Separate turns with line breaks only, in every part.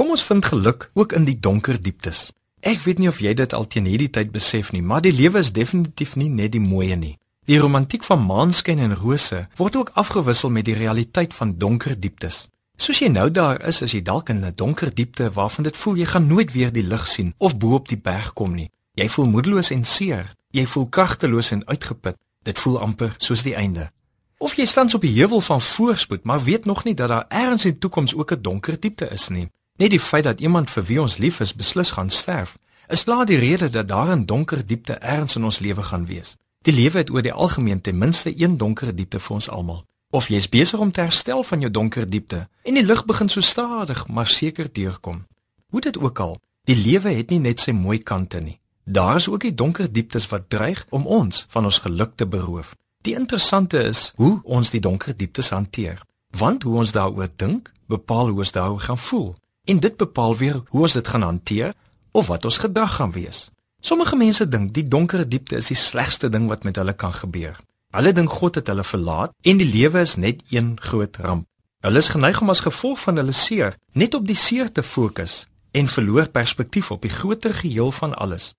Kom ons vind geluk ook in die donker dieptes. Ek weet nie of jy dit al teen hierdie tyd besef nie, maar die lewe is definitief nie net die mooie nie. Die romantiek van maanskyn en rose word ook afgewissel met die realiteit van donker dieptes. Soos jy nou daar is, is jy dalk in 'n donker diepte waarvan dit voel jy gaan nooit weer die lig sien of bo op die berg kom nie. Jy voel moedeloos en seer. Jy voel kragteloos en uitgeput. Dit voel amper soos die einde. Of jy staan op die heuwel van voorspoed, maar weet nog nie dat daar ergens in die toekoms ook 'n donker diepte is nie. Net die feit dat iemand vir wie ons lief is beslis gaan sterf, is klaar die rede dat daar 'n donker diepte ergens in ons lewe gaan wees. Die lewe het oor die algemeen ten minste een donker diepte vir ons almal. Of jy is besig om te herstel van jou donker diepte en die lig begin so stadig maar seker deurkom. Hoe dit ook al, die lewe het nie net sy mooi kante nie. Daar is ook die donker dieptes wat dreig om ons van ons geluk te beroof. Die interessante is hoe ons die donker dieptes hanteer, want hoe ons daaroor dink, bepaal hoe ons daaroor gaan voel en dit bepaal weer hoe ons dit gaan hanteer of wat ons gedrag gaan wees. Sommige mense dink die donker diepte is die slegste ding wat met hulle kan gebeur. Hulle dink God het hulle verlaat en die lewe is net een groot ramp. Hulle is geneig om as gevolg van hulle seer net op die seer te fokus en verloor perspektief op die groter geheel van alles.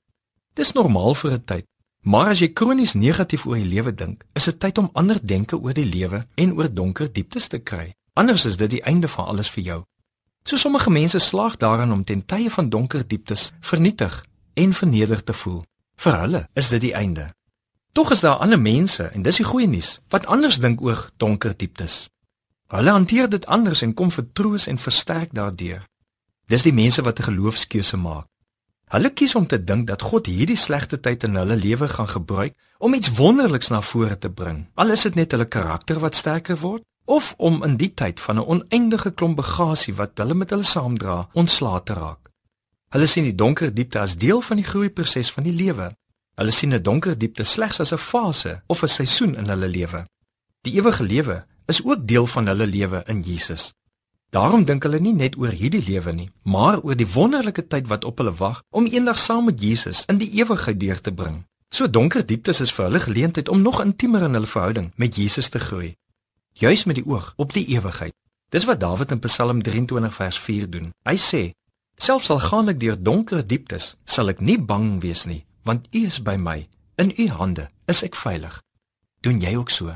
Dis normaal vir 'n tyd, maar as jy kronies negatief oor die lewe dink, is dit tyd om ander denke oor die lewe en oor donker dieptes te kry. Anders is dit die einde van alles vir jou. So sommige mense slaag daarin om ten tye van donker dieptes vernietig en verneder te voel. Vir hulle is dit die einde. Tog is daar ander mense en dis die goeie nuus wat anders dink oor donker dieptes. Hulle hanteer dit anders en kom vertroos en versterk daardeur. Dis die mense wat 'n geloofskeuse maak. Hulle kies om te dink dat God hierdie slegte tyd in hulle lewe gaan gebruik om iets wonderliks na vore te bring. Al is dit net hulle karakter wat sterker word of om in die tyd van 'n oneindige klomp bagasie wat hulle met hulle saamdra, ontslae te raak. Hulle sien die donker diepte as deel van die groeiproses van die lewe. Hulle sien 'n donker diepte slegs as 'n fase of 'n seisoen in hulle lewe. Die ewige lewe is ook deel van hulle lewe in Jesus. Daarom dink hulle nie net oor hierdie lewe nie, maar oor die wonderlike tyd wat op hulle wag om eendag saam met Jesus in die ewigheid deur te bring. So donker dieptes is vir hulle geleentheid om nog intiemer in hulle verhouding met Jesus te groei juis met die oog op die ewigheid. Dis wat Dawid in Psalm 23 vers 4 doen. Hy sê: "Selfs al gaan ek deur donker dieptes, sal ek nie bang wees nie, want U is by my. In U hande is ek veilig." Doen jy ook so?